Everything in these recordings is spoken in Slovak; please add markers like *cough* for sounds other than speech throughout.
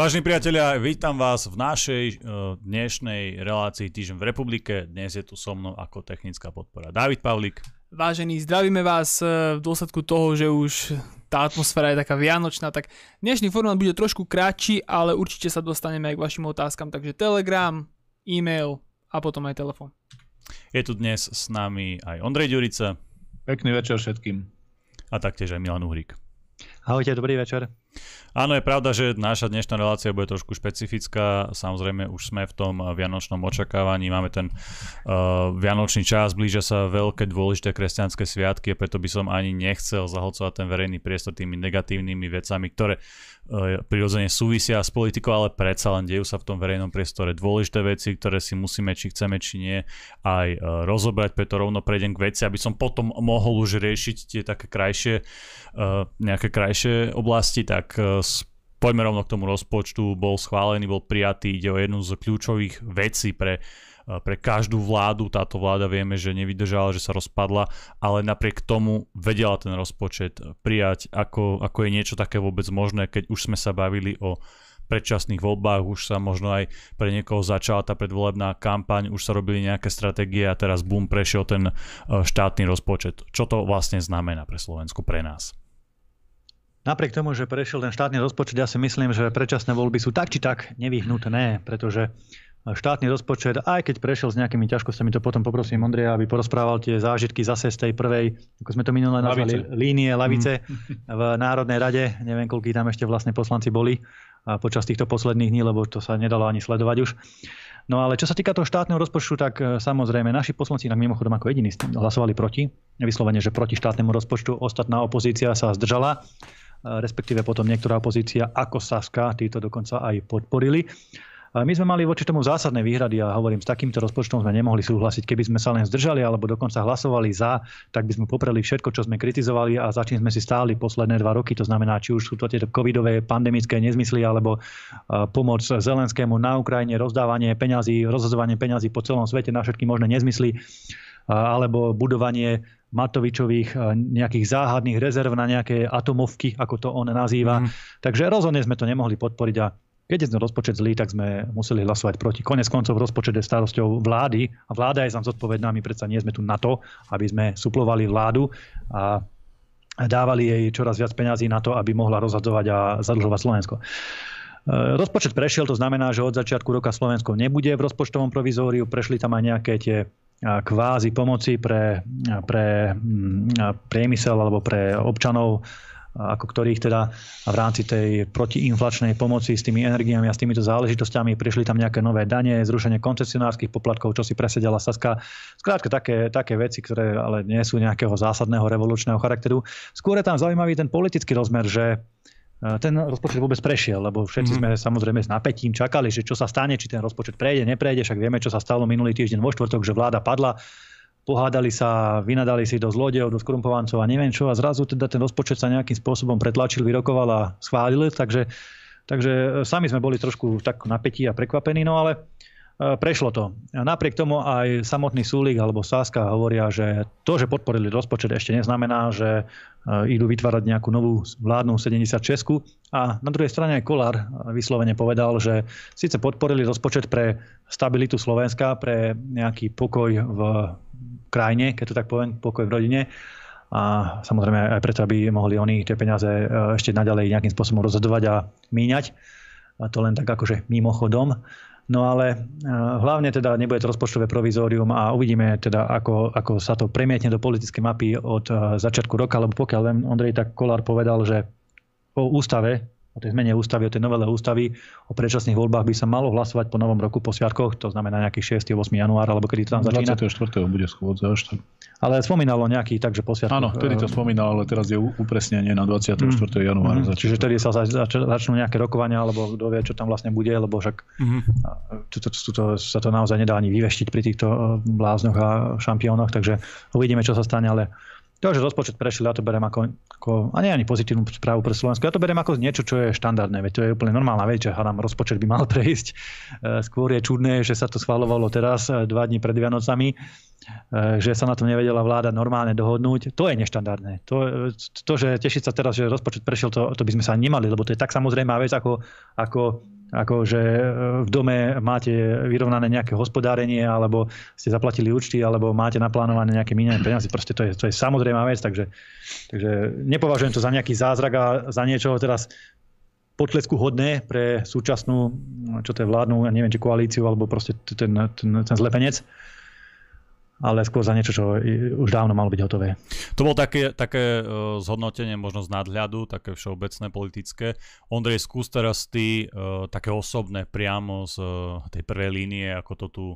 Vážení priatelia, vítam vás v našej uh, dnešnej relácii Týždeň v republike. Dnes je tu so mnou ako technická podpora David Pavlik. Vážení, zdravíme vás uh, v dôsledku toho, že už tá atmosféra je taká vianočná, tak dnešný formát bude trošku kratší, ale určite sa dostaneme aj k vašim otázkam, takže Telegram, e-mail a potom aj telefón. Je tu dnes s nami aj Ondrej Ďurica. Pekný večer všetkým. A taktiež aj Milan Uhrík. Ahojte, dobrý večer. Áno, je pravda, že naša dnešná relácia bude trošku špecifická. Samozrejme, už sme v tom vianočnom očakávaní, máme ten uh, vianočný čas, blížia sa veľké dôležité kresťanské sviatky a preto by som ani nechcel zahlcovať ten verejný priestor tými negatívnymi vecami, ktoré prirodzene súvisia s politikou, ale predsa len dejú sa v tom verejnom priestore dôležité veci, ktoré si musíme, či chceme, či nie, aj uh, rozobrať, preto rovno prejdem k veci, aby som potom mohol už riešiť tie také krajšie, uh, nejaké krajšie oblasti, tak poďme rovno k tomu rozpočtu, bol schválený, bol prijatý, ide o jednu z kľúčových vecí pre, pre každú vládu. Táto vláda vieme, že nevydržala, že sa rozpadla, ale napriek tomu vedela ten rozpočet prijať, ako, ako je niečo také vôbec možné, keď už sme sa bavili o predčasných voľbách, už sa možno aj pre niekoho začala tá predvolebná kampaň, už sa robili nejaké stratégie a teraz bum, prešiel ten eh, štátny rozpočet. Čo to vlastne znamená pre Slovensku, pre nás? Napriek tomu, že prešiel ten štátny rozpočet, ja si myslím, že predčasné voľby sú tak či tak nevyhnutné, pretože štátny rozpočet, aj keď prešiel s nejakými ťažkosťami, to potom poprosím Ondreja, aby porozprával tie zážitky zase z tej prvej, ako sme to minulé nazvali, lavice. línie, lavice mm. v Národnej rade. Neviem, koľký tam ešte vlastne poslanci boli počas týchto posledných dní, lebo to sa nedalo ani sledovať už. No ale čo sa týka toho štátneho rozpočtu, tak e, samozrejme naši poslanci, tak mimochodom ako jediní hlasovali proti, vyslovene, že proti štátnemu rozpočtu, ostatná opozícia sa zdržala respektíve potom niektorá opozícia ako Saska, títo dokonca aj podporili. My sme mali voči tomu zásadné výhrady a hovorím, s takýmto rozpočtom sme nemohli súhlasiť. Keby sme sa len zdržali alebo dokonca hlasovali za, tak by sme popreli všetko, čo sme kritizovali a za čím sme si stáli posledné dva roky. To znamená, či už sú to tieto covidové pandemické nezmysly alebo pomoc Zelenskému na Ukrajine, rozdávanie peňazí, rozhazovanie peňazí po celom svete na všetky možné nezmysly alebo budovanie Matovičových nejakých záhadných rezerv na nejaké atomovky, ako to on nazýva. Mm. Takže rozhodne sme to nemohli podporiť a keď je ten rozpočet zlý, tak sme museli hlasovať proti. Konec koncov rozpočet je starosťou vlády a vláda je za zodpovedná. My predsa nie sme tu na to, aby sme suplovali vládu a dávali jej čoraz viac peňazí na to, aby mohla rozhadzovať a zadlžovať Slovensko. E, rozpočet prešiel, to znamená, že od začiatku roka Slovensko nebude v rozpočtovom provizóriu. Prešli tam aj nejaké tie kvázi pomoci pre, pre mm, priemysel alebo pre občanov, ako ktorých teda v rámci tej protiinflačnej pomoci s tými energiami a s týmito záležitosťami prišli tam nejaké nové dane, zrušenie koncesionárskych poplatkov, čo si presedela Saska. Skrátka také, také veci, ktoré ale nie sú nejakého zásadného revolučného charakteru. Skôr je tam zaujímavý ten politický rozmer, že ten rozpočet vôbec prešiel, lebo všetci mm-hmm. sme samozrejme s napätím čakali, že čo sa stane, či ten rozpočet prejde, neprejde, však vieme, čo sa stalo minulý týždeň vo štvrtok, že vláda padla, pohádali sa, vynadali si do zlodejov, do skorumpovancov a neviem čo a zrazu teda ten rozpočet sa nejakým spôsobom pretlačil, vyrokoval a schválil, takže, takže sami sme boli trošku tak napätí a prekvapení, no ale E, prešlo to. Napriek tomu aj samotný Súlik alebo Sáska hovoria, že to, že podporili rozpočet ešte neznamená, že e, idú vytvárať nejakú novú vládnu 76. A na druhej strane aj Kolár vyslovene povedal, že síce podporili rozpočet pre stabilitu Slovenska, pre nejaký pokoj v krajine, keď to tak poviem, pokoj v rodine, a samozrejme aj preto, aby mohli oni tie peniaze e, ešte naďalej nejakým spôsobom rozhodovať a míňať. A to len tak akože mimochodom. No ale e, hlavne teda nebude to rozpočtové provizórium a uvidíme teda, ako, ako sa to premietne do politickej mapy od e, začiatku roka, lebo pokiaľ viem, Ondrej tak Kolár povedal, že o ústave o tej zmene ústavy, o tej novele ústavy, o predčasných voľbách by sa malo hlasovať po novom roku po sviatkoch, to znamená nejaký 6. 8. január, alebo kedy to tam začína. 24. bude schôdza až tak. Ale spomínalo nejaký, takže po sviatkoch. Áno, vtedy to spomínal, ale teraz je upresnenie na 24. Mm. januára. Mm. Čiže vtedy sa zač- začnú nejaké rokovania, alebo kto vie, čo tam vlastne bude, lebo však mm. to, to, to, to, sa to naozaj nedá ani vyveštiť pri týchto bláznoch a šampiónoch, takže uvidíme, čo sa stane, ale To, že rozpočet prešiel, ja to beriem ako, ako a nie ani pozitívnu správu pre Slovensko, ja to beriem ako niečo, čo je štandardné, veď to je úplne normálna vec, že hádam, rozpočet by mal *laughs* prejsť. E, skôr je čudné, že sa to schvalovalo teraz, e, dva dní pred Vianocami, e, že sa na tom nevedela vláda normálne dohodnúť. To je neštandardné. To, to že tešiť sa teraz, že rozpočet prešiel, to, to by sme sa nemali, lebo to je tak samozrejmá vec, ako, ako ako že e, v dome máte vyrovnané nejaké hospodárenie, alebo ste zaplatili účty, alebo máte naplánované nejaké mínené peniaze. Proste to je, to je samozrejmá vec, takže, takže nepovažujem to za nejaký zázrak a za niečo teraz potlesku hodné pre súčasnú, čo to je vládnu, ja neviem, či koalíciu, alebo proste ten, ten, ten zlepenec ale skôr za niečo, čo už dávno malo byť hotové. To bolo také, také uh, zhodnotenie možno z nadhľadu, také všeobecné politické. Ondrej, skús teraz ty uh, také osobné priamo z uh, tej prvej línie, ako to tu,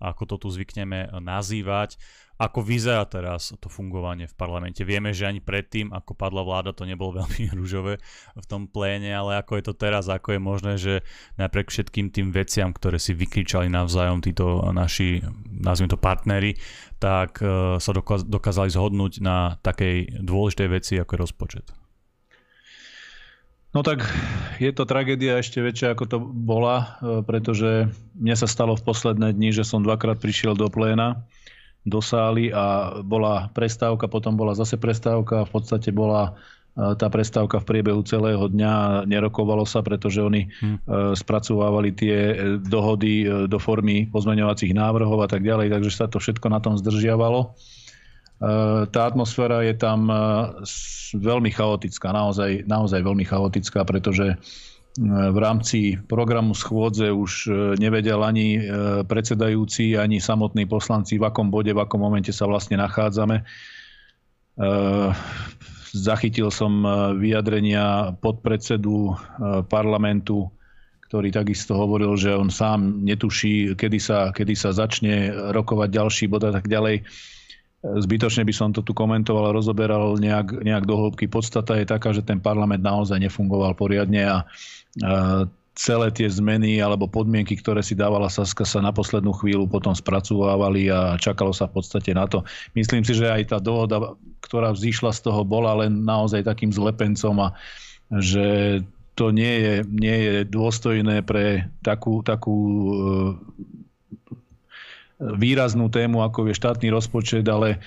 ako to tu zvykneme nazývať. Ako vyzerá teraz to fungovanie v parlamente? Vieme, že ani predtým, ako padla vláda, to nebolo *laughs* veľmi rúžové v tom pléne, ale ako je to teraz, ako je možné, že napriek všetkým tým veciam, ktoré si vykričali navzájom títo naši, nazvime to partnery, tak uh, sa dokázali zhodnúť na takej dôležitej veci, ako je rozpočet. No tak je to tragédia ešte väčšia, ako to bola, e, pretože mne sa stalo v posledné dni, že som dvakrát prišiel do pléna do sály a bola prestávka, potom bola zase prestávka a v podstate bola e, tá prestávka v priebehu celého dňa nerokovalo sa, pretože oni hmm. spracovávali tie dohody do formy pozmeňovacích návrhov a tak ďalej, takže sa to všetko na tom zdržiavalo. Tá atmosféra je tam veľmi chaotická, naozaj, naozaj veľmi chaotická, pretože v rámci programu schôdze už nevedel ani predsedajúci, ani samotní poslanci, v akom bode, v akom momente sa vlastne nachádzame. Zachytil som vyjadrenia podpredsedu parlamentu, ktorý takisto hovoril, že on sám netuší, kedy sa, kedy sa začne rokovať ďalší bod a tak ďalej. Zbytočne by som to tu komentoval a rozoberal nejak, nejak do hĺbky. Podstata je taká, že ten parlament naozaj nefungoval poriadne a celé tie zmeny alebo podmienky, ktoré si dávala Saska, sa na poslednú chvíľu potom spracovávali a čakalo sa v podstate na to. Myslím si, že aj tá dohoda, ktorá vzýšla z toho, bola len naozaj takým zlepencom a že to nie je, nie je dôstojné pre takú, takú výraznú tému, ako je štátny rozpočet, ale e,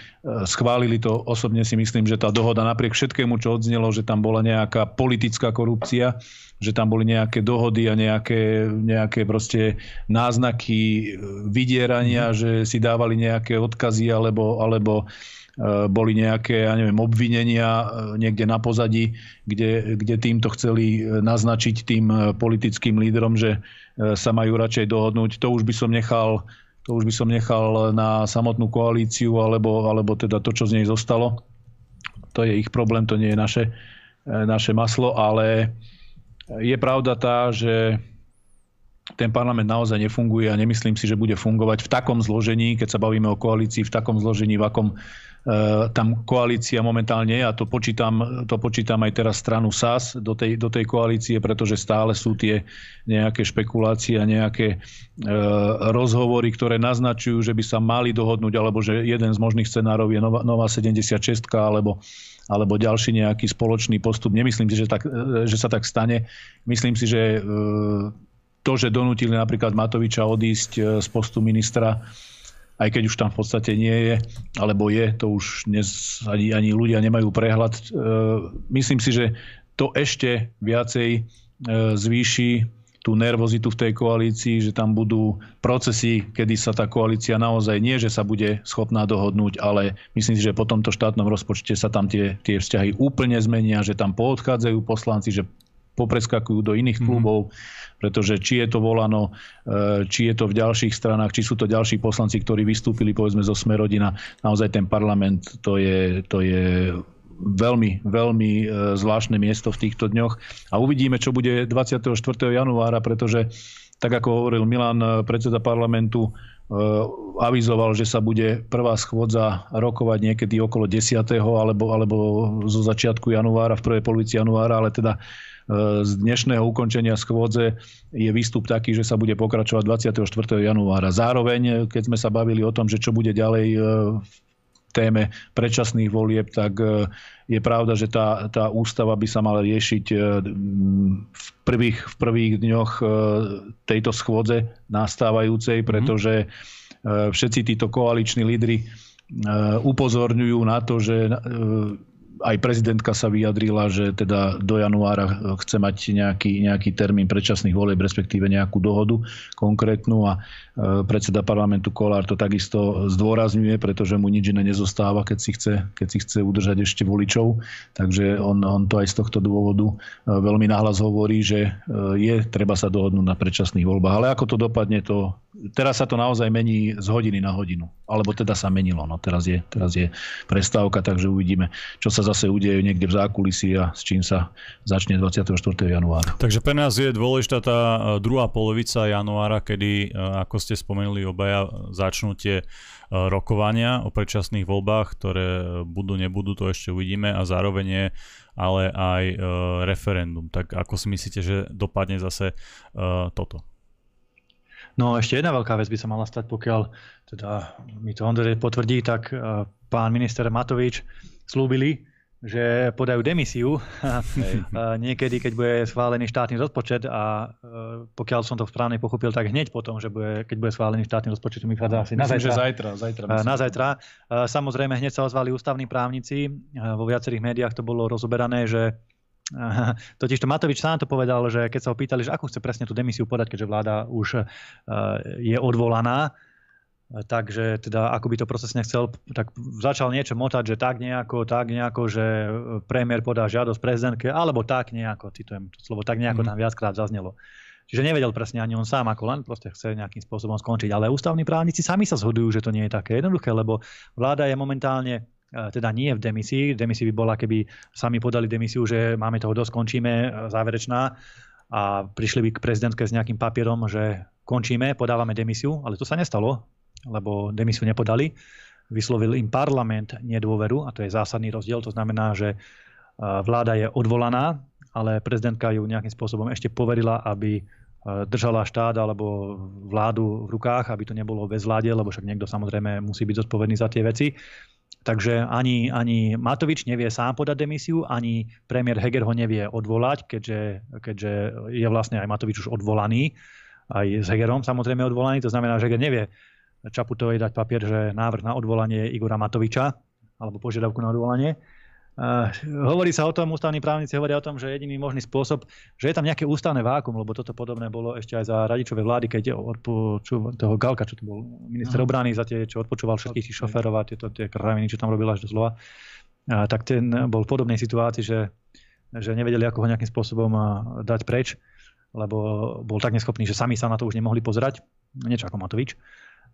schválili to. Osobne si myslím, že tá dohoda napriek všetkému, čo odznelo, že tam bola nejaká politická korupcia, že tam boli nejaké dohody a nejaké, nejaké proste náznaky e, vydierania, mm. že si dávali nejaké odkazy alebo, alebo e, boli nejaké, ja neviem, obvinenia niekde na pozadí, kde, kde týmto chceli naznačiť tým politickým lídrom, že sa majú radšej dohodnúť. To už by som nechal to už by som nechal na samotnú koalíciu, alebo, alebo teda to, čo z nej zostalo. To je ich problém, to nie je naše, e, naše maslo, ale je pravda tá, že ten parlament naozaj nefunguje a nemyslím si, že bude fungovať v takom zložení, keď sa bavíme o koalícii, v takom zložení, v akom Eh, tam koalícia momentálne a to počítam, to počítam aj teraz stranu SAS do tej, do tej koalície, pretože stále sú tie nejaké špekulácie a nejaké e, rozhovory, ktoré naznačujú, že by sa mali dohodnúť, alebo že jeden z možných scenárov je nová, nová 76 alebo alebo ďalší nejaký spoločný postup. Nemyslím si, že, tak, eh, že sa tak stane. Myslím si, že to, že donútili napríklad Matoviča odísť z postu ministra aj keď už tam v podstate nie je, alebo je, to už dnes ani, ani ľudia nemajú prehľad. E, myslím si, že to ešte viacej e, zvýši tú nervozitu v tej koalícii, že tam budú procesy, kedy sa tá koalícia naozaj nie, že sa bude schopná dohodnúť, ale myslím si, že po tomto štátnom rozpočte sa tam tie, tie vzťahy úplne zmenia, že tam poodchádzajú poslanci, že popreskakujú do iných mhm. klubov. Mm-hmm pretože či je to volano, e, či je to v ďalších stranách, či sú to ďalší poslanci, ktorí vystúpili povedzme zo Smerodina, naozaj ten parlament to je, to je veľmi, veľmi e, zvláštne miesto v týchto dňoch. A uvidíme, čo bude 24. januára, pretože tak ako hovoril Milan, e, predseda parlamentu, avizoval, že sa bude prvá schôdza rokovať niekedy okolo 10. alebo, alebo zo začiatku januára, v prvej polovici januára, ale teda z dnešného ukončenia schôdze je výstup taký, že sa bude pokračovať 24. januára. Zároveň, keď sme sa bavili o tom, že čo bude ďalej e, téme predčasných volieb, tak je pravda, že tá, tá ústava by sa mala riešiť v prvých, v prvých dňoch tejto schôdze nastávajúcej, mhm. pretože všetci títo koaliční lídry upozorňujú na to, že aj prezidentka sa vyjadrila, že teda do januára chce mať nejaký, nejaký termín predčasných volieb, respektíve nejakú dohodu konkrétnu a e, predseda parlamentu Kolár to takisto zdôrazňuje, pretože mu nič iné nezostáva, keď si chce, keď si chce udržať ešte voličov. Takže on, on to aj z tohto dôvodu e, veľmi nahlas hovorí, že e, je treba sa dohodnúť na predčasných voľbách. Ale ako to dopadne, to teraz sa to naozaj mení z hodiny na hodinu. Alebo teda sa menilo. No teraz je, teraz je prestávka, takže uvidíme, čo sa zase udeje niekde v zákulisí a s čím sa začne 24. januára. Takže pre nás je dôležitá tá e, druhá polovica januára, kedy, e, ako ste spomenuli obaja, začnú tie e, rokovania o predčasných voľbách, ktoré budú, nebudú, to ešte uvidíme a zároveň je ale aj referendum. Tak ako si myslíte, že dopadne zase toto? No ešte jedna veľká vec by sa mala stať, pokiaľ teda mi to Ondrej potvrdí, tak pán minister Matovič slúbili, že podajú demisiu *laughs* niekedy, keď bude schválený štátny rozpočet a e, pokiaľ som to správne pochopil, tak hneď potom, že bude, keď bude schválený štátny rozpočet, mi vychádza asi na zajtra. Že zajtra, zajtra myslím. na zajtra. Samozrejme, hneď sa ozvali ústavní právnici, vo viacerých médiách to bolo rozoberané, že Totiž to Matovič sám to povedal, že keď sa ho pýtali, že ako chce presne tú demisiu podať, keďže vláda už e, je odvolaná, takže teda ako by to procesne chcel, tak začal niečo motať, že tak nejako, tak nejako, že premiér podá žiadosť prezidentke, alebo tak nejako, citujem to slovo, tak nejako mm. tam viackrát zaznelo. Čiže nevedel presne ani on sám, ako len proste chce nejakým spôsobom skončiť. Ale ústavní právnici sami sa zhodujú, že to nie je také jednoduché, lebo vláda je momentálne teda nie v demisii. Demisii by bola, keby sami podali demisiu, že máme toho dosť, končíme, e, záverečná a prišli by k prezidentke s nejakým papierom, že končíme, podávame demisiu, ale to sa nestalo, lebo demisiu nepodali. Vyslovil im parlament nedôveru a to je zásadný rozdiel. To znamená, že e, vláda je odvolaná, ale prezidentka ju nejakým spôsobom ešte poverila, aby e, držala štát alebo vládu v rukách, aby to nebolo bez vláde, lebo však niekto samozrejme musí byť zodpovedný za tie veci. Takže ani, ani Matovič nevie sám podať demisiu, ani premiér Heger ho nevie odvolať, keďže, keďže je vlastne aj Matovič už odvolaný, aj s Hegerom samozrejme odvolaný. To znamená, že Heger nevie Čaputovej dať papier, že návrh na odvolanie Igora Matoviča alebo požiadavku na odvolanie. Uh, hovorí sa o tom, ústavní právnici hovoria o tom, že jediný možný spôsob, že je tam nejaké ústavné vákum, lebo toto podobné bolo ešte aj za radičové vlády, keď odpoču, toho Galka, čo to bol minister no. obrany, za tie, čo odpočúval všetkých tých šoférov a tieto tie kraviny, čo tam robil až do slova, uh, tak ten bol v podobnej situácii, že, že nevedeli, ako ho nejakým spôsobom dať preč, lebo bol tak neschopný, že sami sa na to už nemohli pozerať, niečo ako Matovič.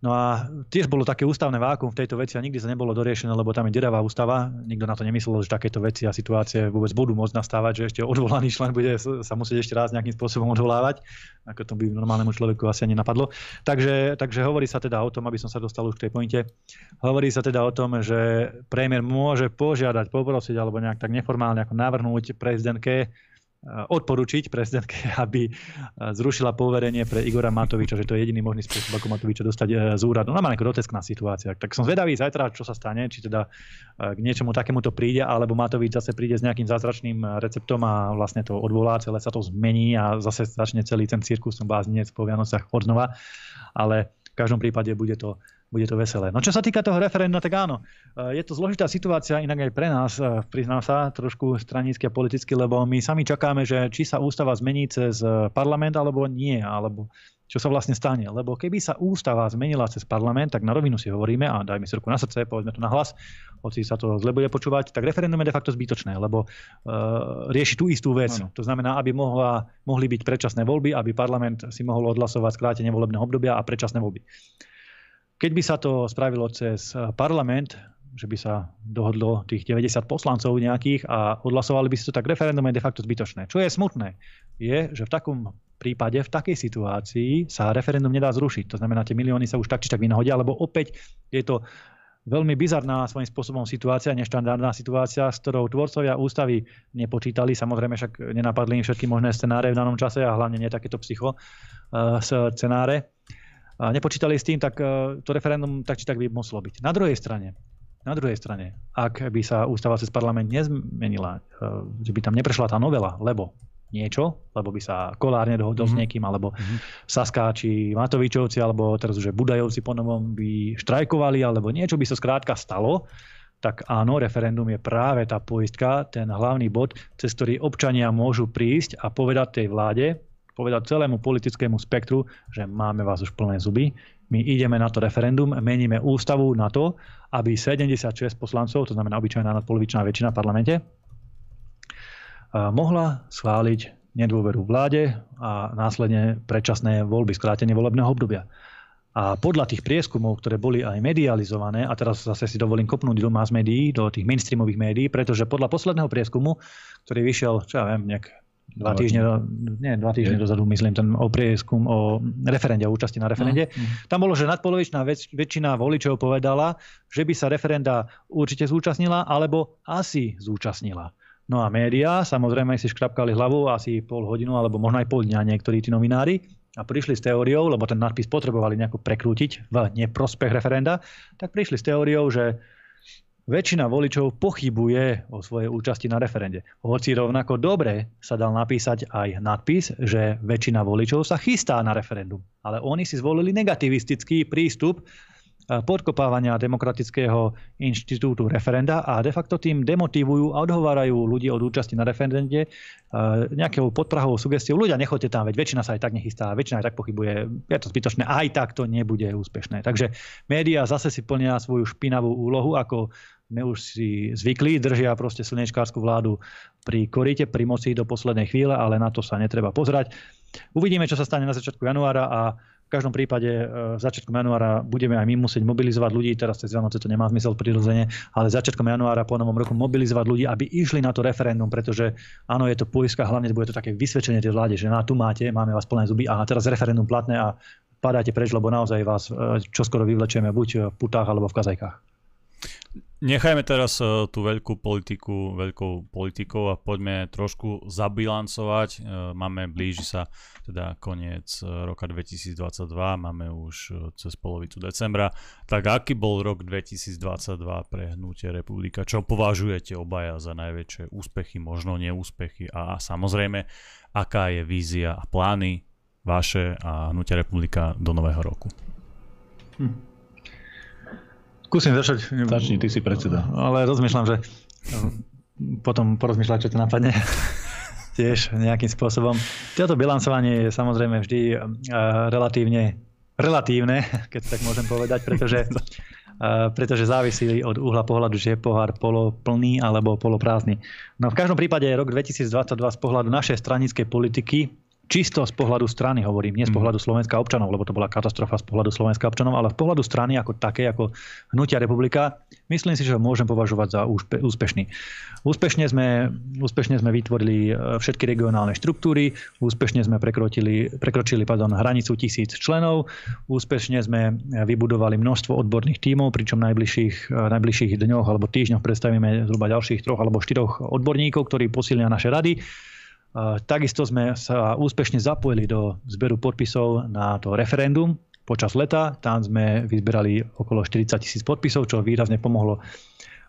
No a tiež bolo také ústavné vákum v tejto veci a nikdy sa nebolo doriešené, lebo tam je deravá ústava. Nikto na to nemyslel, že takéto veci a situácie vôbec budú môcť nastávať, že ešte odvolaný člen bude sa musieť ešte raz nejakým spôsobom odvolávať. Ako to by normálnemu človeku asi ani napadlo. Takže, takže hovorí sa teda o tom, aby som sa dostal už k tej pointe, hovorí sa teda o tom, že premiér môže požiadať, poprosiť alebo nejak tak neformálne ako navrhnúť prezidentke odporučiť prezidentke, *laughs* aby e, zrušila poverenie pre Igora Matoviča, že to je jediný možný spôsob, ako Matoviča dostať e, z úradu. No, ako groteskná situácia. Tak som zvedavý zajtra, čo sa stane, či teda k niečomu takému to príde, alebo Matovič zase príde s nejakým zázračným receptom a vlastne to odvolá, celé sa to zmení a zase začne celý ten cirkus, som báznec po Vianocach odnova. Ale v každom prípade bude to bude to veselé. No čo sa týka toho referenda, tak áno, eh, je to zložitá situácia inak aj pre nás, eh, priznám sa, trošku stranícky a politicky, lebo my sami čakáme, že či sa ústava zmení cez eh, parlament alebo nie, alebo čo sa vlastne stane. Lebo keby sa ústava zmenila cez parlament, tak na rovinu si hovoríme, a dajme si ruku na srdce, povedzme to na hlas, hoci sa to zle bude počúvať, tak referendum je de facto zbytočné, lebo uh, rieši tú istú vec. Ano. To znamená, aby mohla, mohli byť predčasné voľby, aby parlament si mohol odhlasovať skrátenie volebného obdobia a predčasné voľby. Keď by sa to spravilo cez eh, parlament, že by sa dohodlo tých 90 poslancov nejakých a odhlasovali by si to, tak referendum je de facto zbytočné. Čo je smutné, je, že v takom prípade, v takej situácii sa referendum nedá zrušiť. To znamená, tie milióny sa už tak či tak vynahodia, lebo opäť je to veľmi bizarná svojím spôsobom situácia, neštandardná situácia, s ktorou tvorcovia ústavy nepočítali. Samozrejme však nenapadli im všetky možné scenáre v danom čase a hlavne nie takéto psycho uh, scenáre nepočítali s tým, tak e, to referendum tak či tak by muselo byť. Na druhej strane, Na druhej strane, ak by sa ústava cez parlament nezmenila, že by tam neprešla tá novela, lebo niečo, lebo by sa Kolár nedohodol mm-hmm. s mhm. niekým, alebo mm-hmm. Saska či Matovičovci, alebo teraz už Budajovci po novom by štrajkovali, alebo niečo by sa skrátka stalo, tak áno, referendum je práve tá poistka, ten hlavný bod, cez ktorý občania môžu prísť a povedať tej vláde, povedať celému politickému spektru, že máme vás už plné zuby, my ideme na to referendum, meníme ústavu na to, aby 76 poslancov, to znamená obyčajná nadpolovičná väčšina v parlamente, mohla schváliť nedôveru vláde a následne predčasné voľby, skrátenie volebného obdobia. A podľa tých prieskumov, ktoré boli aj medializované, a teraz zase si dovolím kopnúť do mass médií, do tých mainstreamových médií, pretože podľa posledného prieskumu, ktorý vyšiel, čo ja viem, nejak dva týždne, nie, dva týždne dozadu, myslím, ten o prieskum o referende, o účasti na referende. Uh-huh. Tam bolo, že nadpolovičná väč- väčšina voličov povedala, že by sa referenda určite zúčastnila, alebo asi zúčastnila. No a médiá, samozrejme si škrapkali hlavu asi pol hodinu, alebo možno aj pol dňa niektorí tí nominári, a prišli s teóriou, lebo ten nadpis potrebovali nejako prekrútiť v neprospech referenda, tak prišli s teóriou, že väčšina voličov pochybuje o svojej účasti na referende. Hoci rovnako dobre sa dal napísať aj nadpis, že väčšina voličov sa chystá na referendum. Ale oni si zvolili negativistický prístup podkopávania demokratického inštitútu referenda a de facto tým demotivujú a odhovárajú ľudí od účasti na referende nejakou podprahovou sugestiou. Ľudia, nechoďte tam, veď väčšina sa aj tak nechystá, väčšina aj tak pochybuje, je to zbytočné, aj tak to nebude úspešné. Takže médiá zase si plnia svoju špinavú úlohu, ako sme už si zvykli, držia proste slnečkárskú vládu pri korite, pri moci do poslednej chvíle, ale na to sa netreba pozerať. Uvidíme, čo sa stane na začiatku januára a v každom prípade e, v začiatkom januára budeme aj my musieť mobilizovať ľudí, teraz cez Vianoce to nemá zmysel prirodzene, ale začiatkom januára po novom roku mobilizovať ľudí, aby išli na to referendum, pretože áno, je to poiska, hlavne bude to také vysvedčenie tej vláde, že na tu máte, máme vás plné zuby a teraz referendum platné a padáte preč, lebo naozaj vás e, čoskoro vyvlečieme buď v putách alebo v kazajkách. Nechajme teraz uh, tú veľkú politiku veľkou politikou a poďme trošku zabilancovať. Uh, máme, blíži sa teda koniec uh, roka 2022, máme už cez polovicu decembra. Tak aký bol rok 2022 pre Hnutie republika? Čo považujete obaja za najväčšie úspechy, možno neúspechy a, samozrejme, aká je vízia a plány vaše a Hnutia republika do nového roku? Hm. Skúsim začať. Začni, ty si predseda. Ale rozmýšľam, že potom porozmýšľať, čo to napadne *laughs* tiež nejakým spôsobom. Toto bilancovanie je samozrejme vždy uh, relatívne relatívne, keď tak môžem povedať, pretože, uh, *laughs* pretože závisí od uhla pohľadu, že je pohár poloplný alebo poloprázdny. No v každom prípade rok 2022 z pohľadu našej stranickej politiky čisto z pohľadu strany hovorím, nie z mhm. pohľadu Slovenska občanov, lebo to bola katastrofa z pohľadu Slovenska občanov, ale z pohľadu strany ako také, ako Hnutia republika, myslím si, že ho môžem považovať za úspe, úspešný. Úspešne sme, úspešne sme vytvorili e, všetky regionálne štruktúry, úspešne sme prekročili, prekročili pardon, hranicu tisíc členov, úspešne sme vybudovali množstvo odborných tímov, pričom najbližších, e, najbližších dňoch alebo týždňoch predstavíme zhruba ďalších troch alebo štyroch odborníkov, ktorí posilnia naše rady Takisto sme sa úspešne zapojili do zberu podpisov na to referendum počas leta. Tam sme vyzberali okolo 40 tisíc podpisov, čo výrazne pomohlo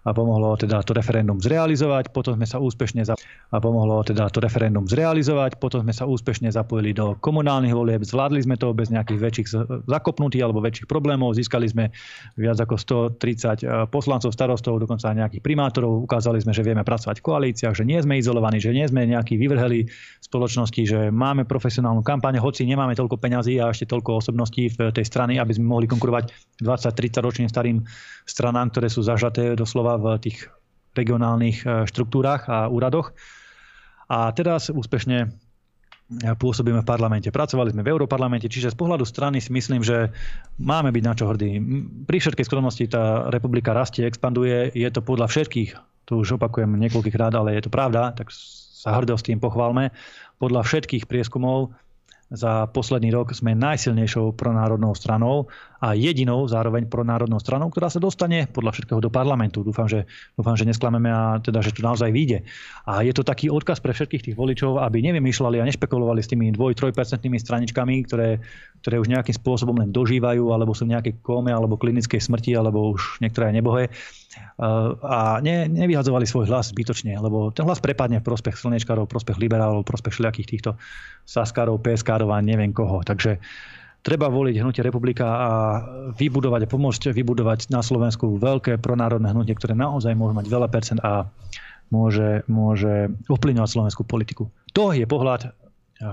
a pomohlo teda to referendum zrealizovať. Potom sme sa úspešne za... a pomohlo teda to referendum zrealizovať. Potom sme sa úspešne zapojili do komunálnych volieb. Zvládli sme to bez nejakých väčších zakopnutí alebo väčších problémov. Získali sme viac ako 130 e, poslancov, starostov, dokonca aj nejakých primátorov. Ukázali sme, že vieme pracovať v koalíciách, že nie sme izolovaní, že nie sme nejakí vyvrheli spoločnosti, že máme profesionálnu kampaň, hoci nemáme toľko peňazí a ešte toľko osobností v tej strany, aby sme mohli konkurovať 20-30 ročným starým stranám, ktoré sú zažaté doslova v tých regionálnych e, štruktúrach a úradoch. A teraz úspešne e, pôsobíme v parlamente. Pracovali sme v Európarlamente, čiže z pohľadu strany si myslím, že máme byť na čo hrdí. Pri všetkej skromnosti tá republika rastie, expanduje, je to podľa všetkých, to už opakujem niekoľkýkrát, ale je to pravda, tak sa hrdo s tým pochválme. Podľa všetkých prieskumov za posledný rok sme najsilnejšou pronárodnou stranou a jedinou zároveň pronárodnou stranou, ktorá sa dostane podľa všetkého do parlamentu. Dúfam, že, dúfam, že nesklameme a teda, že to naozaj vyjde. A je to taký odkaz pre všetkých tých voličov, aby nevymýšľali a nešpekulovali s tými 2-3% straničkami, ktoré, ktoré už nejakým spôsobom len dožívajú, alebo sú v nejakej kóme, alebo klinickej smrti, alebo už niektoré aj. A ne, nevyhadzovali svoj hlas zbytočne, lebo ten hlas prepadne v prospech slnečkárov, v prospech liberálov, prospech všelijakých týchto saskárov, PSK a neviem koho. Takže treba voliť hnutie republika a vybudovať a pomôcť vybudovať na Slovensku veľké pronárodné hnutie, ktoré naozaj môže mať veľa percent a môže, môže ovplyvňovať slovenskú politiku. To je pohľad,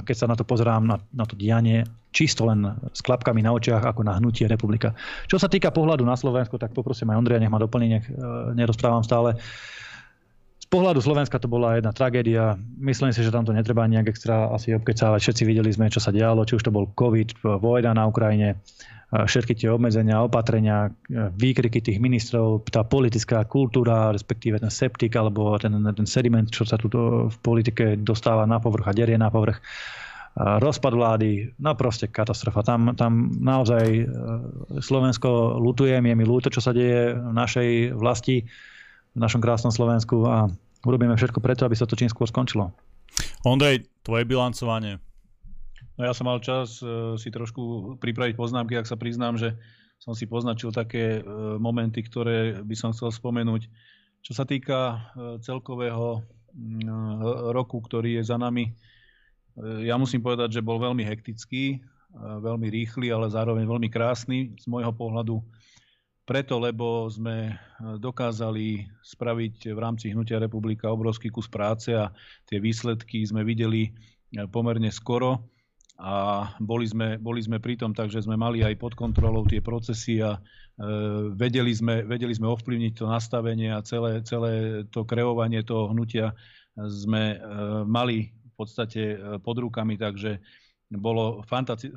keď sa na to pozerám, na, na to dianie, čisto len s klapkami na očiach, ako na hnutie republika. Čo sa týka pohľadu na Slovensko, tak poprosím aj Ondreja, nech ma doplní, nech nerozprávam stále pohľadu Slovenska to bola jedna tragédia. Myslím si, že tam to netreba nejak extra asi obkecávať. Všetci videli sme, čo sa dialo, či už to bol COVID, vojna na Ukrajine, všetky tie obmedzenia, opatrenia, výkriky tých ministrov, tá politická kultúra, respektíve ten septik alebo ten, ten sediment, čo sa tu v politike dostáva na povrch a derie na povrch rozpad vlády, no proste katastrofa. Tam, tam naozaj e, Slovensko lutujem, je mi ľúto, čo sa deje v našej vlasti v našom krásnom Slovensku a urobíme všetko preto, aby sa to čím skôr skončilo. Ondrej, tvoje bilancovanie. No ja som mal čas uh, si trošku pripraviť poznámky, ak sa priznám, že som si poznačil také uh, momenty, ktoré by som chcel spomenúť. Čo sa týka uh, celkového roku, ktorý je za nami, ja musím povedať, že bol veľmi hektický, veľmi rýchly, ale zároveň veľmi krásny z môjho pohľadu preto, lebo sme e, dokázali spraviť v rámci Hnutia republika obrovský kus práce a tie výsledky sme videli e, pomerne skoro. A boli sme, boli sme pri tom, takže sme mali aj pod kontrolou tie procesy a e, vedeli, sme, vedeli sme ovplyvniť to nastavenie a celé, celé to kreovanie toho hnutia sme e, mali v podstate e, pod rukami, takže bolo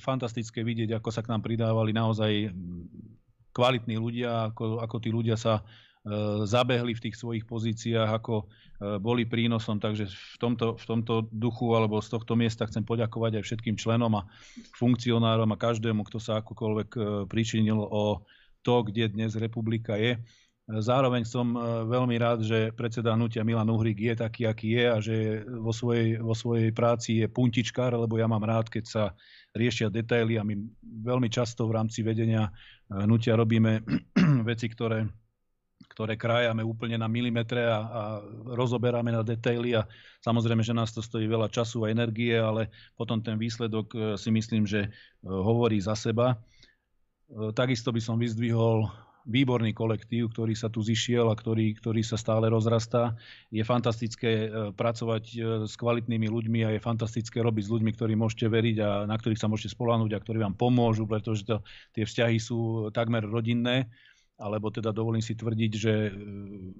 fantastické vidieť, ako sa k nám pridávali naozaj kvalitní ľudia, ako, ako tí ľudia sa e, zabehli v tých svojich pozíciách, ako e, boli prínosom. Takže v tomto, v tomto duchu alebo z tohto miesta chcem poďakovať aj všetkým členom a funkcionárom a každému, kto sa akokoľvek e, pričinil o to, kde dnes republika je. Zároveň som veľmi rád, že predseda hnutia Milan Uhrik je taký, aký je a že vo svojej, vo svojej práci je puntičkár, lebo ja mám rád, keď sa riešia detaily a my veľmi často v rámci vedenia eh, hnutia robíme *clears throat* veci, ktoré, ktoré krájame úplne na milimetre a, a rozoberáme na detaily a samozrejme, že nás to stojí veľa času a energie, ale potom ten výsledok eh, si myslím, že hovorí za seba. Takisto by som vyzdvihol výborný kolektív, ktorý sa tu zišiel a ktorý, ktorý sa stále rozrastá. Je fantastické e, pracovať e, s kvalitnými ľuďmi a je fantastické robiť s ľuďmi, ktorým môžete veriť a na ktorých sa môžete spolahnuť a ktorí vám pomôžu, pretože to, tie vzťahy sú takmer rodinné alebo teda dovolím si tvrdiť, že e,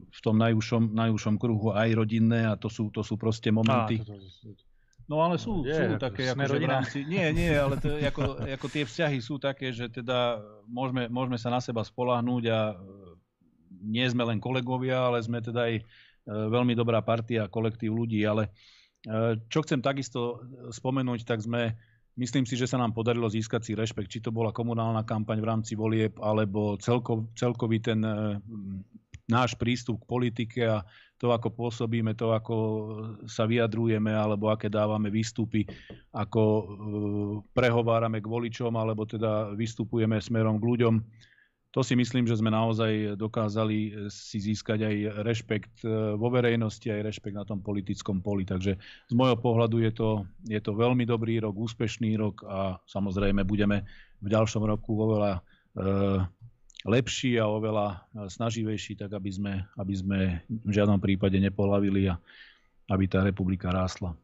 v tom najúžšom, najúžšom kruhu aj rodinné a to sú, to sú proste momenty. Á, to, to, to, No ale sú, je, sú také, ako, že v rámci, nie, nie, ale to, ako, ako tie vzťahy sú také, že teda môžeme, môžeme sa na seba spolahnúť a e, nie sme len kolegovia, ale sme teda aj e, veľmi dobrá partia, kolektív ľudí, ale e, čo chcem takisto spomenúť, tak sme, myslím si, že sa nám podarilo získať si rešpekt, či to bola komunálna kampaň v rámci volieb, alebo celko, celkový ten náš prístup k politike a to, ako pôsobíme, to, ako sa vyjadrujeme, alebo aké dávame výstupy, ako e, prehovárame k voličom, alebo teda vystupujeme smerom k ľuďom. To si myslím, že sme naozaj dokázali si získať aj rešpekt e, vo verejnosti, aj rešpekt na tom politickom poli. Takže z môjho pohľadu je to, je to veľmi dobrý rok, úspešný rok a samozrejme budeme v ďalšom roku oveľa e, lepší a oveľa e, snaživejší, tak aby sme, aby sme v žiadnom prípade nepolavili a aby tá republika rástla.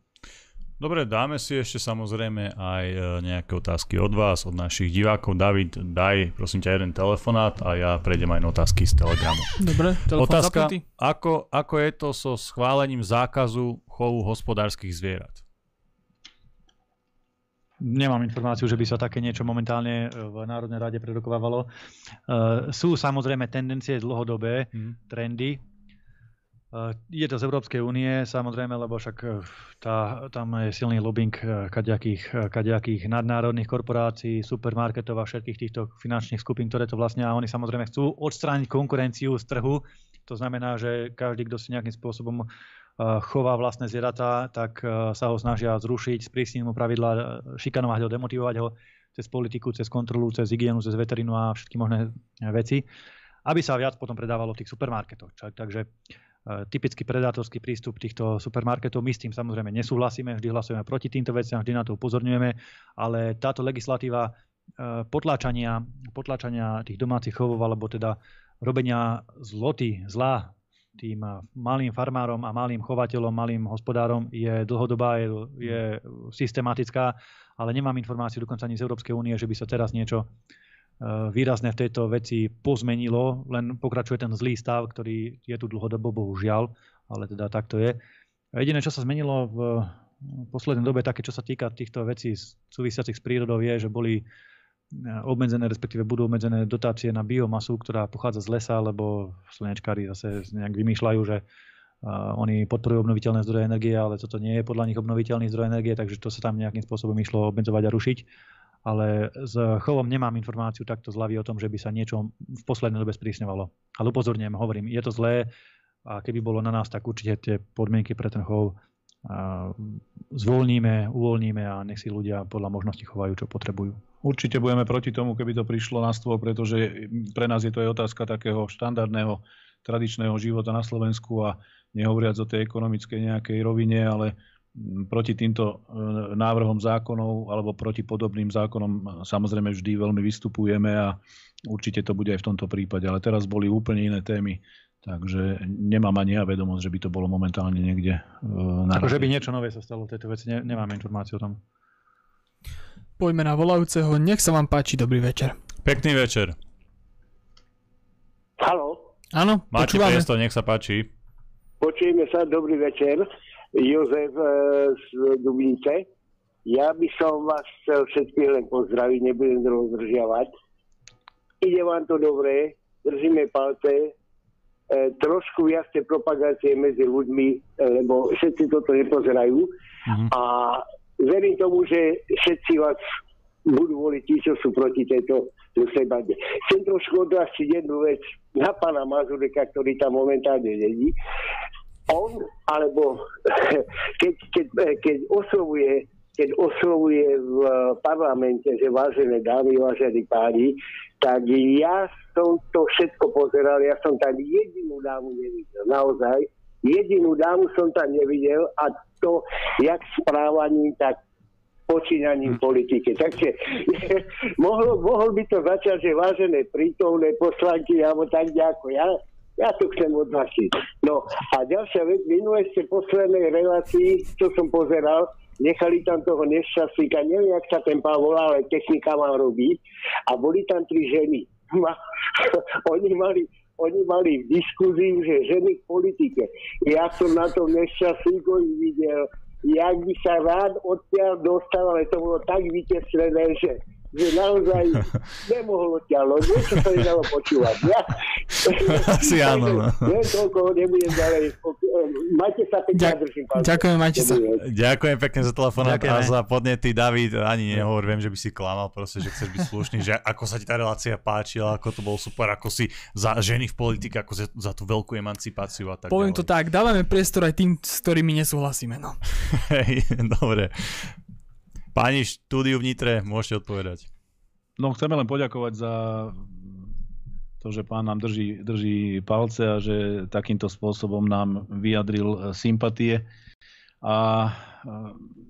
Dobre, dáme si ešte samozrejme aj e, nejaké otázky od vás, od našich divákov. David, daj prosím ťa jeden telefonát a ja prejdem aj na otázky z Telegramu. Dobre, telefón Otázka, ako, ako je to so schválením zákazu chovu hospodárskych zvierat? Nemám informáciu, že by sa také niečo momentálne v Národnej rade prerokovávalo. Uh, sú samozrejme tendencie dlhodobé, mm. trendy. Je to z Európskej únie, samozrejme, lebo však tá, tam je silný lobbying kaďakých, kaďakých nadnárodných korporácií, supermarketov a všetkých týchto finančných skupín, ktoré to vlastne, a oni samozrejme chcú odstrániť konkurenciu z trhu. To znamená, že každý, kto si nejakým spôsobom chová vlastné zvieratá, tak sa ho snažia zrušiť, sprísniť mu pravidla, šikanovať ho, demotivovať ho cez politiku, cez kontrolu, cez hygienu, cez veterinu a všetky možné veci, aby sa viac potom predávalo v tých supermarketoch. Takže typický predátorský prístup týchto supermarketov. My s tým samozrejme nesúhlasíme, vždy hlasujeme proti týmto veciam, vždy na to upozorňujeme, ale táto legislatíva potláčania, potláčania tých domácich chovov, alebo teda robenia zloty, zlá tým malým farmárom a malým chovateľom, malým hospodárom je dlhodobá, je, je systematická, ale nemám informáciu dokonca ani z Európskej únie, že by sa teraz niečo Eh, výrazne v tejto veci pozmenilo, len pokračuje ten zlý stav, ktorý je tu dlhodobo, bohužiaľ, ale teda tak to je. Jediné, čo sa zmenilo v poslednej dobe, také, čo sa týka týchto vecí súvisiacich s prírodou, je, že boli eh, obmedzené, respektíve budú obmedzené dotácie na biomasu, ktorá pochádza z lesa, lebo slnečkári zase nejak vymýšľajú, že oni podporujú obnoviteľné zdroje energie, ale toto nie je podľa nich obnoviteľný zdroj energie, takže to sa tam nejakým spôsobom išlo obmedzovať a rušiť ale s chovom nemám informáciu takto zľavy o tom, že by sa niečo v poslednej dobe sprísňovalo. Ale upozorňujem, hovorím, je to zlé a keby bolo na nás, tak určite tie podmienky pre ten chov zvolníme, uvoľníme a nech si ľudia podľa možnosti chovajú, čo potrebujú. Určite budeme proti tomu, keby to prišlo na stôl, pretože pre nás je to aj otázka takého štandardného tradičného života na Slovensku a nehovoriac o tej ekonomickej nejakej rovine, ale proti týmto e, návrhom zákonov alebo proti podobným zákonom samozrejme vždy veľmi vystupujeme a určite to bude aj v tomto prípade. Ale teraz boli úplne iné témy, takže nemám ani ja vedomosť, že by to bolo momentálne niekde e, na že by niečo nové sa stalo v tejto veci, ne, nemám informáciu o tom. Poďme na volajúceho, nech sa vám páči, dobrý večer. Pekný večer. Halo. Áno, Máte priestor, nech sa páči. Počujeme sa, dobrý večer. Jozef e, z Dubnice. Ja by som vás chcel všetkých len pozdraviť, nebudem dlho zdržiavať. Ide vám to dobre, držíme palce, e, trošku viac tej propagácie medzi ľuďmi, e, lebo všetci toto nepozerajú. Mm-hmm. A verím tomu, že všetci vás budú voliť tí, čo sú proti tejto ľudskej bande. Chcem trošku odrastiť jednu vec na pána Mazureka, ktorý tam momentálne není on, alebo *laughs* keď, keď, keď oslovuje keď oslovuje v parlamente, že vážené dámy, vážení páni, tak ja som to všetko pozeral, ja som tam jedinú dámu nevidel, naozaj. Jedinú dámu som tam nevidel a to jak správaním, tak počínaním hm. politike. Takže *laughs* mohol, mohol by to začať, že vážené prítomné poslanky, alebo tak nejako. Ja, ja to chcem odhasiť. No a ďalšia vec, minule ste poslednej relácii, čo som pozeral, nechali tam toho nešťastníka, neviem, jak sa ten pán volá, ale technika má robiť. A boli tam tri ženy. *laughs* *laughs* oni mali oni mali v diskuzii, že ženy v politike. Ja som na tom nešťastníkovi videl, jak by sa rád odtiaľ dostal, ale to bolo tak vyteslené, že že naozaj *laughs* nemohlo ťalo, niečo sa nedalo počúvať. Ja, *laughs* Asi áno. No. *laughs* Len toľko, nebudem ďalej. Majte sa pekne, Ďak, držím Ďakujem, majte sa. Ďakujem pekne za telefonát a za podnety, David. Ani nehovor, viem, že by si klamal, proste, že chceš byť slušný, že ako sa ti tá relácia páčila, ako to bolo super, ako si za ženy v politike, ako za, za tú veľkú emancipáciu a tak Poviem ďalej. to tak, dávame priestor aj tým, s ktorými nesúhlasíme. No. *laughs* Hej, dobre. Páni štúdiu v Nitre, môžete odpovedať. No chceme len poďakovať za to, že pán nám drží, drží palce a že takýmto spôsobom nám vyjadril e, sympatie. A e,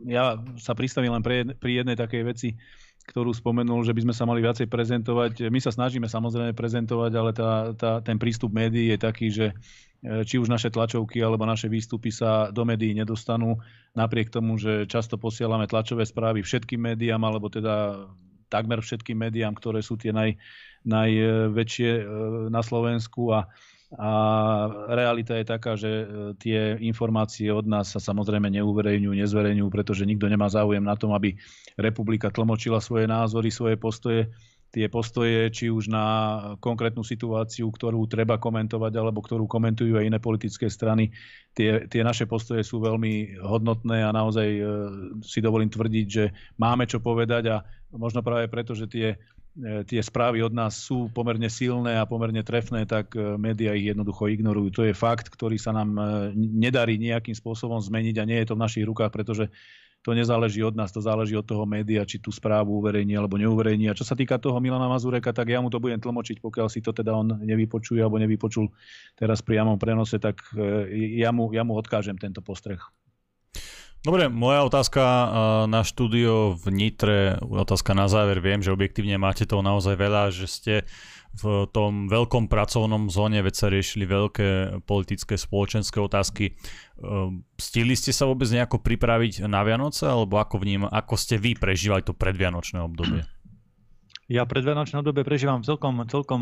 ja sa pristavím len pri, pri jednej takej veci, ktorú spomenul, že by sme sa mali viacej prezentovať. My sa snažíme samozrejme prezentovať, ale tá, tá, ten prístup médií je taký, že E, či už naše tlačovky alebo naše výstupy sa do médií nedostanú, napriek tomu, že často posielame tlačové správy všetkým médiám, alebo teda takmer všetkým médiám, ktoré sú tie naj, najväčšie e, na Slovensku. A, a realita je taká, že e, tie informácie od nás sa samozrejme neuverejňujú, nezverejňujú, pretože nikto nemá záujem na tom, aby republika tlmočila svoje názory, svoje postoje tie postoje, či už na konkrétnu situáciu, ktorú treba komentovať, alebo ktorú komentujú aj iné politické strany. Tie, tie naše postoje sú veľmi hodnotné a naozaj e, si dovolím tvrdiť, že máme čo povedať a možno práve preto, že tie, e, tie správy od nás sú pomerne silné a pomerne trefné, tak e, médiá ich jednoducho ignorujú. To je fakt, ktorý sa nám nedarí nejakým spôsobom zmeniť a nie je to v našich rukách, pretože to nezáleží od nás, to záleží od toho média, či tú správu uverejní alebo neuverejní. A čo sa týka toho Milana Mazureka, tak ja mu to budem tlmočiť, pokiaľ si to teda on nevypočuje alebo nevypočul teraz priamom prenose, tak e, ja mu, ja mu odkážem tento postreh. Dobre, moja otázka e, na štúdio v Nitre, otázka na záver. Viem, že objektívne máte toho naozaj veľa, že ste v tom veľkom pracovnom zóne, veď sa riešili veľké politické, spoločenské otázky. Ehm, stihli ste sa vôbec nejako pripraviť na Vianoce, alebo ako, vním, ako ste vy prežívali to predvianočné obdobie? Ja predvianočné obdobie prežívam celkom, celkom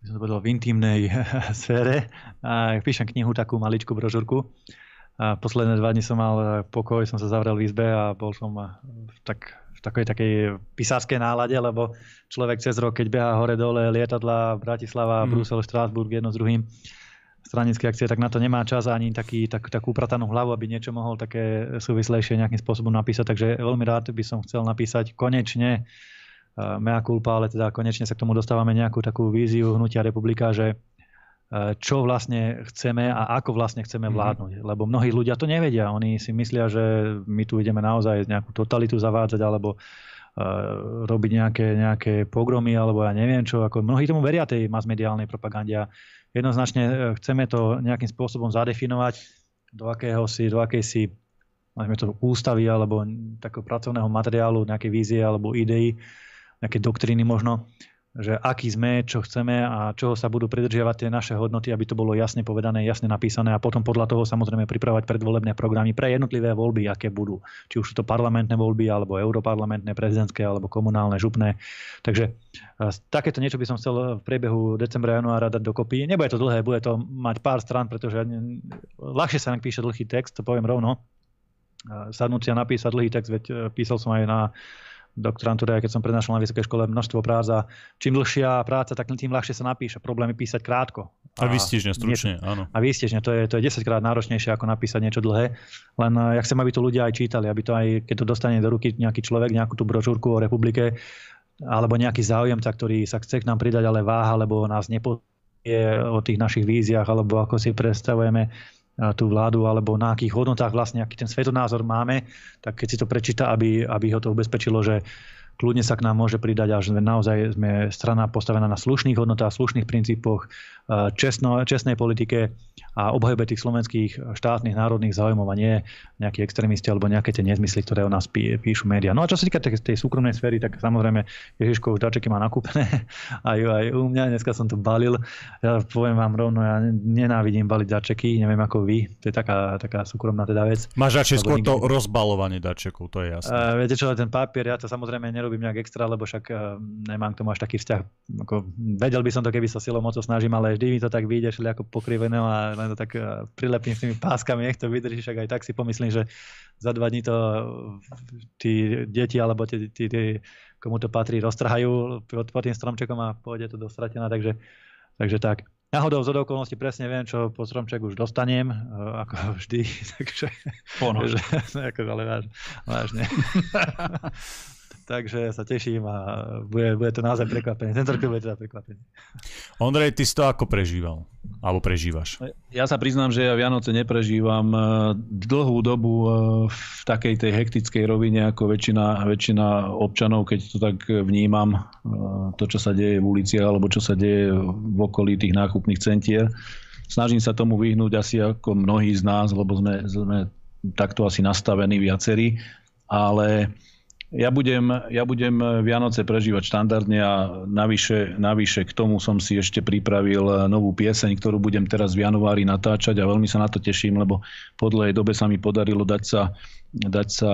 by som to povedal, v intimnej *laughs* sfére. Píšem knihu, takú maličkú brožúrku. A posledné dva dni som mal pokoj, som sa zavrel v izbe a bol som tak takej takej pisárskej nálade, lebo človek cez rok, keď beha hore-dole lietadla Bratislava, mm. Brusel, Štrásburg, jedno s druhým, stranické akcie, tak na to nemá čas ani taký, tak, takú upratanú hlavu, aby niečo mohol také súvislejšie nejakým spôsobom napísať. Takže veľmi rád by som chcel napísať konečne uh, mea culpa, ale teda konečne sa k tomu dostávame nejakú takú víziu hnutia republika, že čo vlastne chceme a ako vlastne chceme mhm. vládnuť. Mm-hmm. Lebo mnohí ľudia to nevedia. Oni si myslia, že my tu ideme naozaj nejakú totalitu zavádzať alebo uh, robiť nejaké, nejaké pogromy alebo ja neviem čo. Ako mnohí tomu veria tej masmediálnej propagande a jednoznačne e, chceme to nejakým spôsobom zadefinovať do akéhosi, do akejsi to ústavy alebo takého pracovného materiálu, nejaké vízie alebo idei, nejaké doktríny možno, že aký sme, čo chceme a čoho sa budú pridržiavať tie naše hodnoty, aby to bolo jasne povedané, jasne napísané a potom podľa toho samozrejme pripravať predvolebné programy pre jednotlivé voľby, aké budú. Či už sú to parlamentné voľby, alebo europarlamentné, prezidentské, alebo komunálne, župné. Takže takéto niečo by som chcel v priebehu decembra, januára dať dokopy. Nebude to dlhé, bude to mať pár strán, pretože ľahšie sa píše dlhý text, to poviem rovno. Sadnúť si a napísať dlhý text, veď e, písal som aj na doktorantúre, keď som prednášal na vysokej škole, množstvo prác a čím dlhšia práca, tak tým ľahšie sa napíše. Problém je písať krátko. A, a výstižne, stručne, áno. A výstižne, to je, to je 10 krát náročnejšie ako napísať niečo dlhé. Len ja chcem, aby to ľudia aj čítali, aby to aj, keď to dostane do ruky nejaký človek, nejakú tú brožúrku o republike, alebo nejaký záujemca, ktorý sa chce k nám pridať, ale váha, lebo nás nepovie o tých našich víziách, alebo ako si predstavujeme tú vládu alebo na akých hodnotách vlastne, aký ten svetonázor máme, tak keď si to prečíta, aby, aby ho to ubezpečilo, že kľudne sa k nám môže pridať a že naozaj sme strana postavená na slušných hodnotách, slušných princípoch, čestno, čestnej politike a obhajbe tých slovenských štátnych národných záujmov a nie nejakí extrémisti alebo nejaké tie nezmysly, ktoré o nás pí, píšu médiá. No a čo sa týka tej, tej súkromnej sféry, tak samozrejme Ježiško už dačeky má nakúpené *laughs* aj, aj u mňa, dneska som to balil. Ja poviem vám rovno, ja nenávidím baliť dačeky, neviem ako vy, to je taká, taká súkromná teda vec. Máš radšej skôr nikdy... to rozbalovanie dačekov, to je jasné. Uh, viete čo, ten papier, ja to samozrejme nerobím nejak extra, lebo však uh, nemám k tomu až taký vzťah. Ako, vedel by som to, keby sa silou mocou snažím, ale vždy mi to tak vyjde ako pokrivené a len to tak eh, prilepím s tými páskami, nech to vydrží, však aj tak si pomyslím, že za dva dní to tí deti alebo tí, tí, tí komu to patrí, roztrhajú pod, pod tým stromčekom a pôjde to do stratená, takže, takže tak. Náhodou z okolností presne viem, čo po stromček už dostanem, eh, ako *laughs* vždy, takže... Ponož. *laughs* Že, ako, ale váž, vážne. *laughs* takže sa teším a bude, bude to naozaj prekvapenie. Tento rok bude teda prekvapenie. Ondrej, ty si to ako prežíval? Alebo prežívaš? Ja sa priznám, že ja Vianoce neprežívam e, dlhú dobu e, v takej tej hektickej rovine ako väčšina, väčšina občanov, keď to tak vnímam, e, to, čo sa deje v uliciach alebo čo sa deje v okolí tých nákupných centier. Snažím sa tomu vyhnúť asi ako mnohí z nás, lebo sme, sme takto asi nastavení viacerí, ale ja budem, ja budem Vianoce prežívať štandardne a navyše, navyše k tomu som si ešte pripravil novú pieseň, ktorú budem teraz v januári natáčať a veľmi sa na to teším, lebo po dlhej dobe sa mi podarilo dať sa dať sa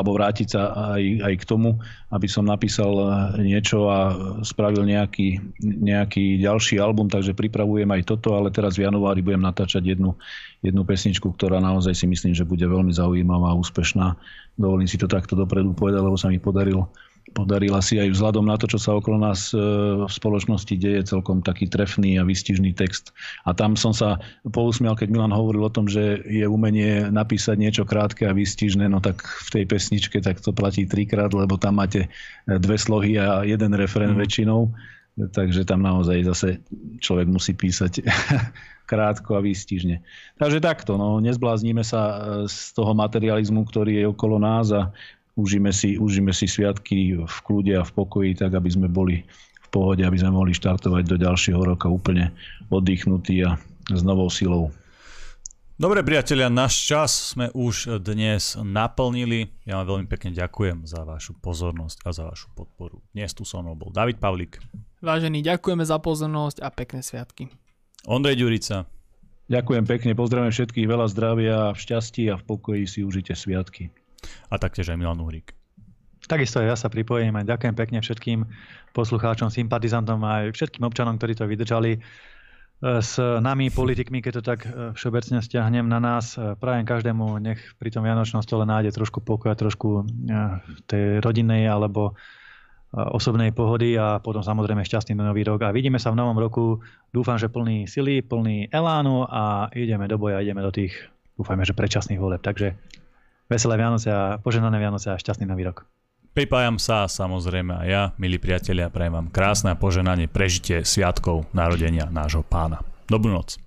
alebo vrátiť sa aj, aj k tomu, aby som napísal niečo a spravil nejaký, nejaký ďalší album, takže pripravujem aj toto, ale teraz v januári budem natáčať jednu, jednu pesničku, ktorá naozaj si myslím, že bude veľmi zaujímavá a úspešná. Dovolím si to takto dopredu povedať, lebo sa mi podarilo podarila si aj vzhľadom na to, čo sa okolo nás e, v spoločnosti deje, celkom taký trefný a vystižný text. A tam som sa pousmial, keď Milan hovoril o tom, že je umenie napísať niečo krátke a vystižné, no tak v tej pesničke tak to platí trikrát, lebo tam máte e, dve slohy a jeden refren mm. väčšinou. Takže tam naozaj zase človek musí písať *laughs* krátko a výstižne. Takže takto, no, nezblázníme sa e, z toho materializmu, ktorý je okolo nás a užíme si, užíme si sviatky v kľude a v pokoji, tak aby sme boli v pohode, aby sme mohli štartovať do ďalšieho roka úplne oddychnutí a s novou silou. Dobre priatelia, náš čas sme už dnes naplnili. Ja vám veľmi pekne ďakujem za vašu pozornosť a za vašu podporu. Dnes tu so mnou bol David Pavlík. Vážení, ďakujeme za pozornosť a pekné sviatky. Ondrej Ďurica. Ďakujem pekne, pozdravujem všetkých, veľa zdravia, v šťastí a v pokoji si užite sviatky a taktiež aj Milan Uhrík. Takisto aj ja sa pripojím a ďakujem pekne všetkým poslucháčom, sympatizantom aj všetkým občanom, ktorí to vydržali s nami, politikmi, keď to tak e, všeobecne stiahnem na nás. E, prajem každému, nech pri tom Vianočnom stole nájde trošku pokoja, trošku tej rodinnej alebo osobnej pohody a potom samozrejme šťastný nový rok. A vidíme sa v novom roku. Dúfam, že plný sily, plný elánu a ideme do boja, ideme do tých, dúfajme, že predčasných voleb. Takže Veselé Vianoce a poženané Vianoce a šťastný nový rok. Pripájam sa samozrejme aj ja, milí priatelia, prajem vám krásne a poženanie prežitie sviatkov narodenia nášho pána. Dobrú noc.